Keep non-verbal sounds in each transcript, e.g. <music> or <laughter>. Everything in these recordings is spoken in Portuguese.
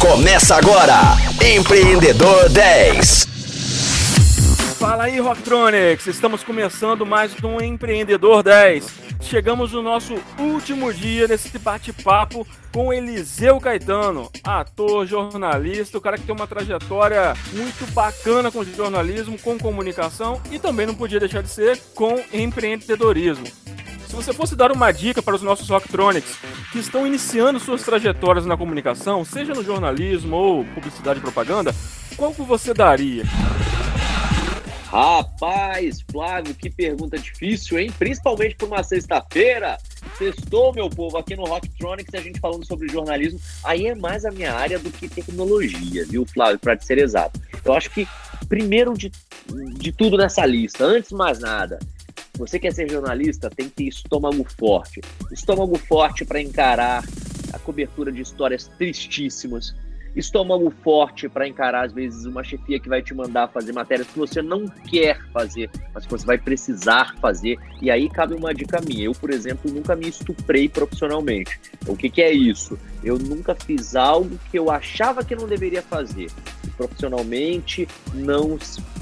Começa agora, Empreendedor 10. Fala aí, Rocktronics! Estamos começando mais um Empreendedor 10. Chegamos no nosso último dia nesse bate-papo com Eliseu Caetano, ator, jornalista, o cara que tem uma trajetória muito bacana com jornalismo, com comunicação e também não podia deixar de ser com empreendedorismo. Se você fosse dar uma dica para os nossos Rocktronics que estão iniciando suas trajetórias na comunicação, seja no jornalismo ou publicidade e propaganda, qual que você daria? Rapaz, Flávio, que pergunta difícil, hein? Principalmente por uma sexta-feira. Sextou, meu povo, aqui no Rocktronics, a gente falando sobre jornalismo. Aí é mais a minha área do que tecnologia, viu, Flávio, para ser exato. Eu acho que, primeiro de, de tudo nessa lista, antes mais nada, você quer ser jornalista, tem que ter estômago forte. Estômago forte para encarar a cobertura de histórias tristíssimas. Estômago forte para encarar, às vezes, uma chefia que vai te mandar fazer matérias que você não quer fazer, mas que você vai precisar fazer. E aí cabe uma dica minha. Eu, por exemplo, nunca me estuprei profissionalmente. O que, que é isso? Eu nunca fiz algo que eu achava que não deveria fazer. profissionalmente não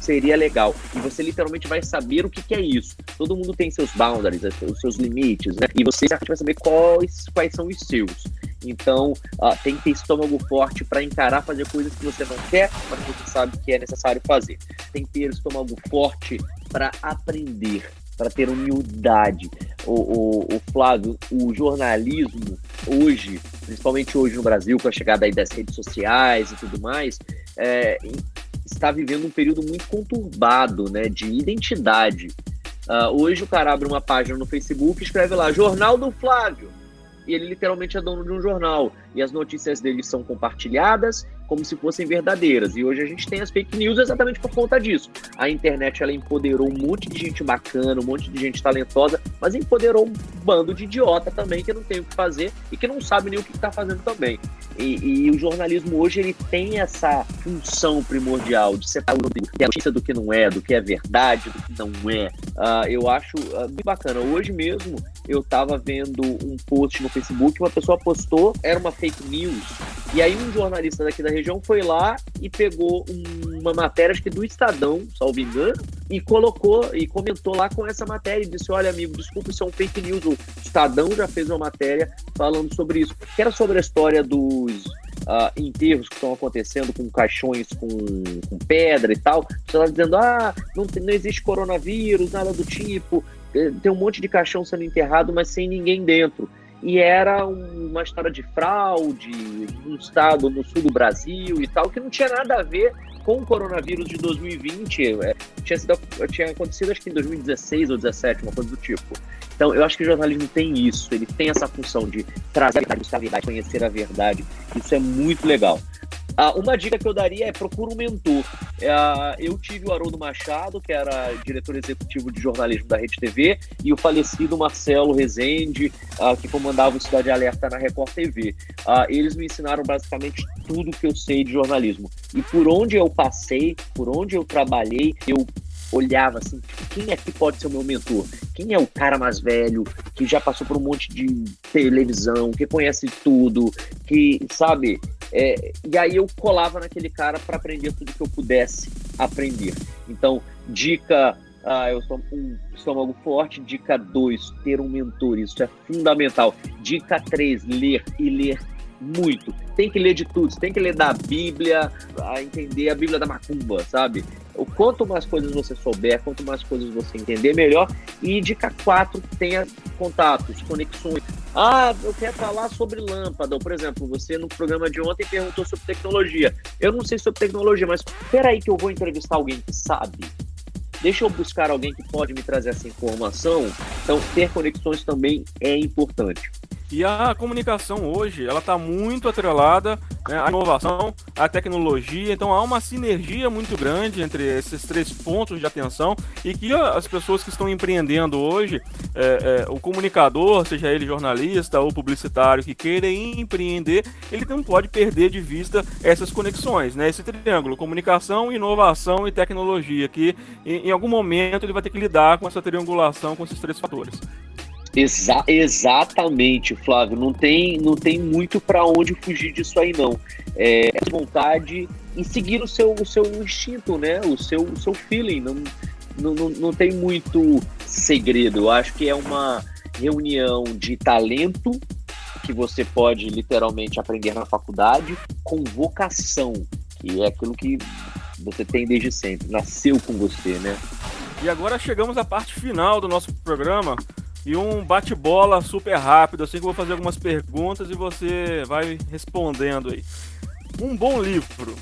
seria legal. E você literalmente vai saber o que, que é isso. Todo mundo tem seus boundaries, né, os seus limites, né? E você vai saber quais, quais são os seus. Então, uh, tem que ter estômago forte para encarar fazer coisas que você não quer, mas você sabe que é necessário fazer. Tem que ter estômago forte para aprender, para ter humildade. O, o, o, Flávio, o jornalismo hoje, principalmente hoje no Brasil, com a chegada aí das redes sociais e tudo mais, é, está vivendo um período muito conturbado, né, de identidade. Uh, hoje o cara abre uma página no Facebook e escreve lá Jornal do Flávio e ele literalmente é dono de um jornal e as notícias dele são compartilhadas como se fossem verdadeiras. E hoje a gente tem as fake news exatamente por conta disso. A internet ela empoderou um monte de gente bacana, um monte de gente talentosa, mas empoderou um bando de idiota também que não tem o que fazer e que não sabe nem o que está fazendo também. E, e, o jornalismo hoje ele tem essa função primordial de separar o que é notícia do que não é, do que é verdade, do que não é. Uh, eu acho uh, bem bacana. Hoje mesmo eu estava vendo um post no Facebook, uma pessoa postou, era uma fake news, e aí um jornalista daqui da região foi lá e pegou uma matéria, acho que do Estadão, salvo engano, e colocou e comentou lá com essa matéria e disse: Olha, amigo, desculpa, isso é um fake news. O Estadão já fez uma matéria falando sobre isso, que era sobre a história dos uh, enterros que estão acontecendo com caixões com, com pedra e tal. Você dizendo: ah, não, não existe coronavírus, nada do tipo, tem um monte de caixão sendo enterrado, mas sem ninguém dentro e era uma história de fraude, um estado no sul do Brasil e tal, que não tinha nada a ver com o coronavírus de 2020. É, tinha, sido, tinha acontecido acho que em 2016 ou 2017, uma coisa do tipo. Então, eu acho que o jornalismo tem isso, ele tem essa função de trazer a verdade, buscar a verdade, conhecer a verdade. Isso é muito legal. Ah, uma dica que eu daria é procura um mentor. Ah, eu tive o Haroldo Machado, que era diretor executivo de jornalismo da Rede TV, e o falecido Marcelo Rezende, ah, que comandava o Cidade Alerta na Record TV. Ah, eles me ensinaram basicamente tudo que eu sei de jornalismo. E por onde eu passei, por onde eu trabalhei, eu olhava assim, quem é que pode ser o meu mentor? Quem é o cara mais velho, que já passou por um monte de televisão, que conhece tudo, que, sabe? É, e aí eu colava naquele cara para aprender tudo que eu pudesse aprender. Então, dica ah, eu sou um estômago forte. Dica 2, ter um mentor. Isso é fundamental. Dica 3, ler e ler muito. Tem que ler de tudo. Você tem que ler da Bíblia, a entender a Bíblia da Macumba, sabe? O quanto mais coisas você souber, quanto mais coisas você entender, melhor. E dica 4, tenha contatos, conexões. Ah, eu quero falar sobre lâmpada. Por exemplo, você no programa de ontem perguntou sobre tecnologia. Eu não sei sobre tecnologia, mas aí que eu vou entrevistar alguém que sabe. Deixa eu buscar alguém que pode me trazer essa informação. Então, ter conexões também é importante. E a comunicação hoje, ela está muito atrelada né, à inovação, à tecnologia, então há uma sinergia muito grande entre esses três pontos de atenção e que as pessoas que estão empreendendo hoje, é, é, o comunicador, seja ele jornalista ou publicitário que queira empreender, ele não pode perder de vista essas conexões, né, esse triângulo, comunicação, inovação e tecnologia, que em, em algum momento ele vai ter que lidar com essa triangulação, com esses três fatores. Exa exatamente, Flávio. Não tem, não tem muito para onde fugir disso aí, não. É, é vontade em seguir o seu, o seu instinto, né? O seu, o seu feeling. Não, não, não, não tem muito segredo. Eu acho que é uma reunião de talento que você pode literalmente aprender na faculdade com vocação, que é aquilo que você tem desde sempre, nasceu com você, né? E agora chegamos à parte final do nosso programa e um bate-bola super rápido, assim que eu vou fazer algumas perguntas e você vai respondendo aí. Um bom livro.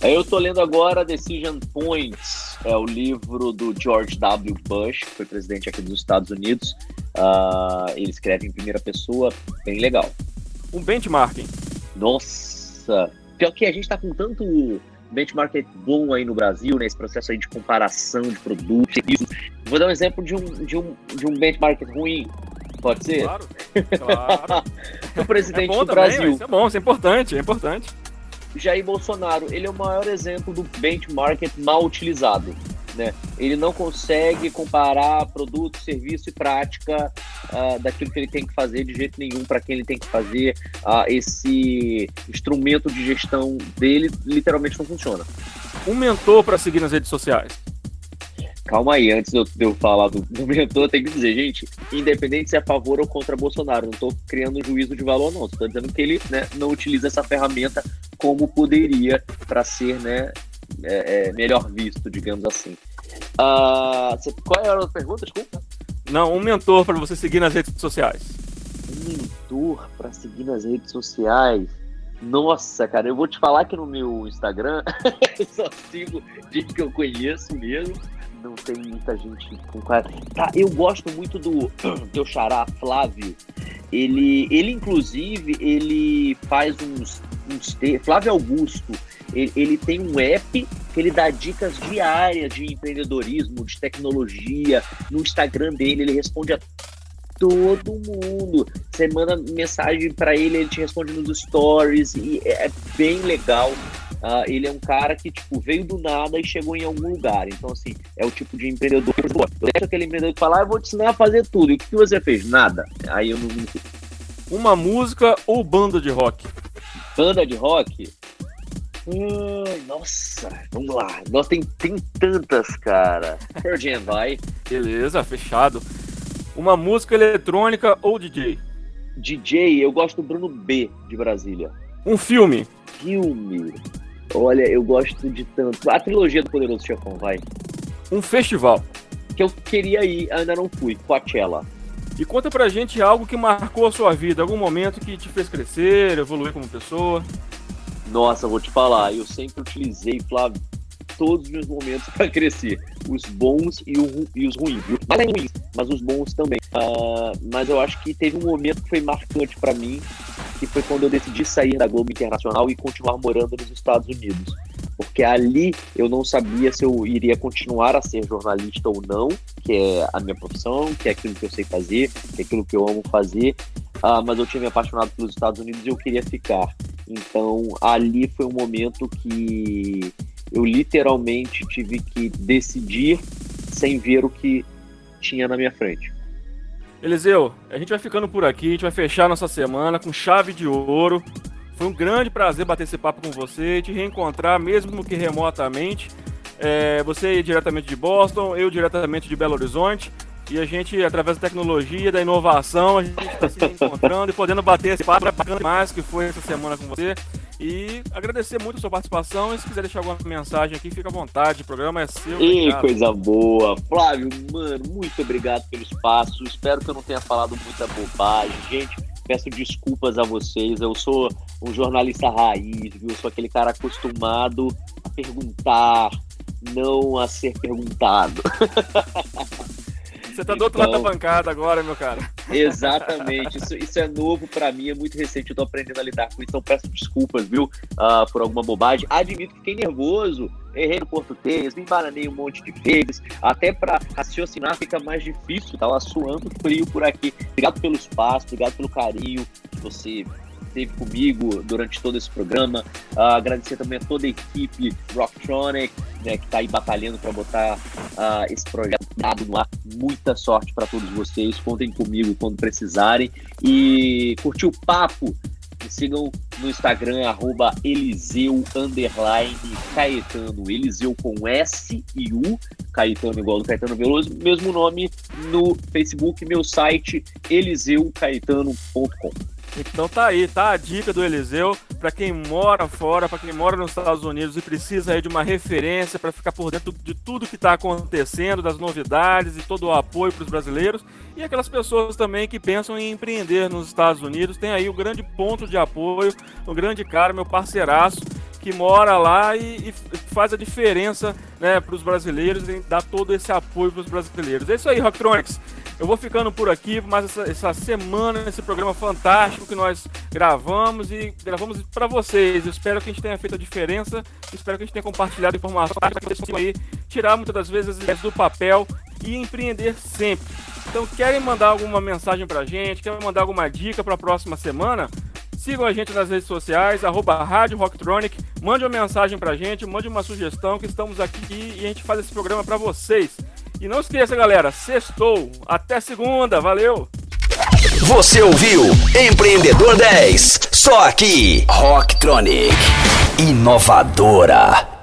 Eu tô lendo agora Decision Points, é o livro do George W. Bush, que foi presidente aqui dos Estados Unidos. Uh, ele escreve em primeira pessoa, bem legal. Um benchmarking. Nossa, pior que a gente tá com tanto benchmark bom aí no Brasil, né? Esse processo aí de comparação de produtos, serviços. Vou dar um exemplo de um, de um, de um benchmark ruim. Pode ser? Claro, claro. <laughs> o presidente é do também, Brasil. Isso é bom, isso é importante, é importante. Jair Bolsonaro, ele é o maior exemplo do benchmark mal utilizado. Né? Ele não consegue comparar produto, serviço e prática uh, daquilo que ele tem que fazer de jeito nenhum para quem ele tem que fazer. Uh, esse instrumento de gestão dele literalmente não funciona. Um mentor para seguir nas redes sociais. Calma aí, antes de eu, de eu falar do, do mentor, tem que dizer, gente, independente se é a favor ou contra Bolsonaro, não estou criando juízo de valor, não. Estou dizendo que ele né, não utiliza essa ferramenta como poderia para ser né, é, é, melhor visto, digamos assim. Uh, qual era a pergunta? Desculpa. Não, um mentor para você seguir nas redes sociais. Um mentor para seguir nas redes sociais. Nossa, cara, eu vou te falar que no meu Instagram <laughs> eu só sigo gente que eu conheço mesmo. Não tem muita gente com cara. Tá, eu gosto muito do <clears throat> teu xará Flávio. Ele, ele inclusive, ele faz uns, Flávio Augusto ele, ele tem um app que ele dá dicas diárias de empreendedorismo, de tecnologia. No Instagram dele, ele responde a todo mundo. Você manda mensagem para ele, ele te responde nos stories e é, é bem legal. Uh, ele é um cara que tipo veio do nada e chegou em algum lugar. Então assim é o tipo de empreendedor que. Eu aquele empreendedor que fala, ah, eu vou te ensinar a fazer tudo. E o que você fez? Nada. Aí eu não. Uma música ou banda de rock? Banda de rock? Hum, nossa, vamos lá. Nós tem, tem tantas, cara. Pearl Jam, vai. Beleza, fechado. Uma música eletrônica ou DJ? DJ, eu gosto do Bruno B, de Brasília. Um filme? Filme. Olha, eu gosto de tanto. A trilogia do Poderoso Chefão, vai. Um festival? Que eu queria ir, ainda não fui. Coachella. E conta pra gente algo que marcou a sua vida, algum momento que te fez crescer, evoluir como pessoa. Nossa, vou te falar, eu sempre utilizei, Flávio, todos os meus momentos para crescer. Os bons e, o, e os ruins. Mas é mas os bons também. Uh, mas eu acho que teve um momento que foi marcante para mim, que foi quando eu decidi sair da Globo Internacional e continuar morando nos Estados Unidos. Porque ali eu não sabia se eu iria continuar a ser jornalista ou não, que é a minha profissão, que é aquilo que eu sei fazer, que é aquilo que eu amo fazer. Uh, mas eu tinha me apaixonado pelos Estados Unidos e eu queria ficar. Então ali foi um momento que eu literalmente tive que decidir sem ver o que tinha na minha frente. Eliseu, a gente vai ficando por aqui, a gente vai fechar nossa semana com chave de ouro. Foi um grande prazer bater esse papo com você te reencontrar, mesmo que remotamente. É, você diretamente de Boston, eu diretamente de Belo Horizonte. E a gente, através da tecnologia, da inovação, a gente está se encontrando e podendo bater esse papo bacana demais que foi essa semana com você. E agradecer muito a sua participação. E se quiser deixar alguma mensagem aqui, fica à vontade. O programa é seu. E coisa boa. Flávio, mano, muito obrigado pelo espaço. Espero que eu não tenha falado muita bobagem. Gente, peço desculpas a vocês. Eu sou um jornalista raiz, viu? Eu sou aquele cara acostumado a perguntar, não a ser perguntado. <laughs> Você tá do outro lado da então- bancada agora, meu cara. Exatamente. Isso, isso é novo para mim, é muito recente. Eu tô aprendendo a lidar com isso. Então peço desculpas, viu? Uh, por alguma bobagem. Admito que fiquei nervoso. Errei no português, me embaranei um monte de vezes. Até para raciocinar fica mais difícil. Tava suando frio por aqui. Obrigado pelo espaço, obrigado pelo carinho que você teve comigo durante todo esse programa. Uh, agradecer também a toda a equipe Rocktronic, né, que está aí batalhando para botar uh, esse projeto no ar. Muita sorte para todos vocês. Contem comigo quando precisarem. E curtiu o papo? Me sigam no Instagram, arroba Eliseu Caetano. Eliseu com S e U, Caetano igual do Caetano Veloso. Mesmo nome no Facebook, meu site, eliseucaetano.com. Então tá aí, tá a dica do Eliseu para quem mora fora, para quem mora nos Estados Unidos e precisa aí de uma referência para ficar por dentro de tudo que está acontecendo, das novidades e todo o apoio para os brasileiros e aquelas pessoas também que pensam em empreender nos Estados Unidos. Tem aí o grande ponto de apoio, o grande cara, meu parceiraço que mora lá e, e faz a diferença né, para os brasileiros e dá todo esse apoio para os brasileiros. É isso aí, Rocktronics. Eu vou ficando por aqui, mais essa, essa semana, esse programa fantástico que nós gravamos e gravamos para vocês. Eu espero que a gente tenha feito a diferença, espero que a gente tenha compartilhado informações para vocês aí tirar muitas das vezes as ideias do papel e empreender sempre. Então, querem mandar alguma mensagem para a gente, querem mandar alguma dica para a próxima semana? Sigam a gente nas redes sociais, arroba Rádio Rocktronic. Mande uma mensagem para a gente, mande uma sugestão que estamos aqui e a gente faz esse programa para vocês. E não esqueça, galera, sextou. Até segunda, valeu! Você ouviu Empreendedor 10, só aqui, Rocktronic, inovadora.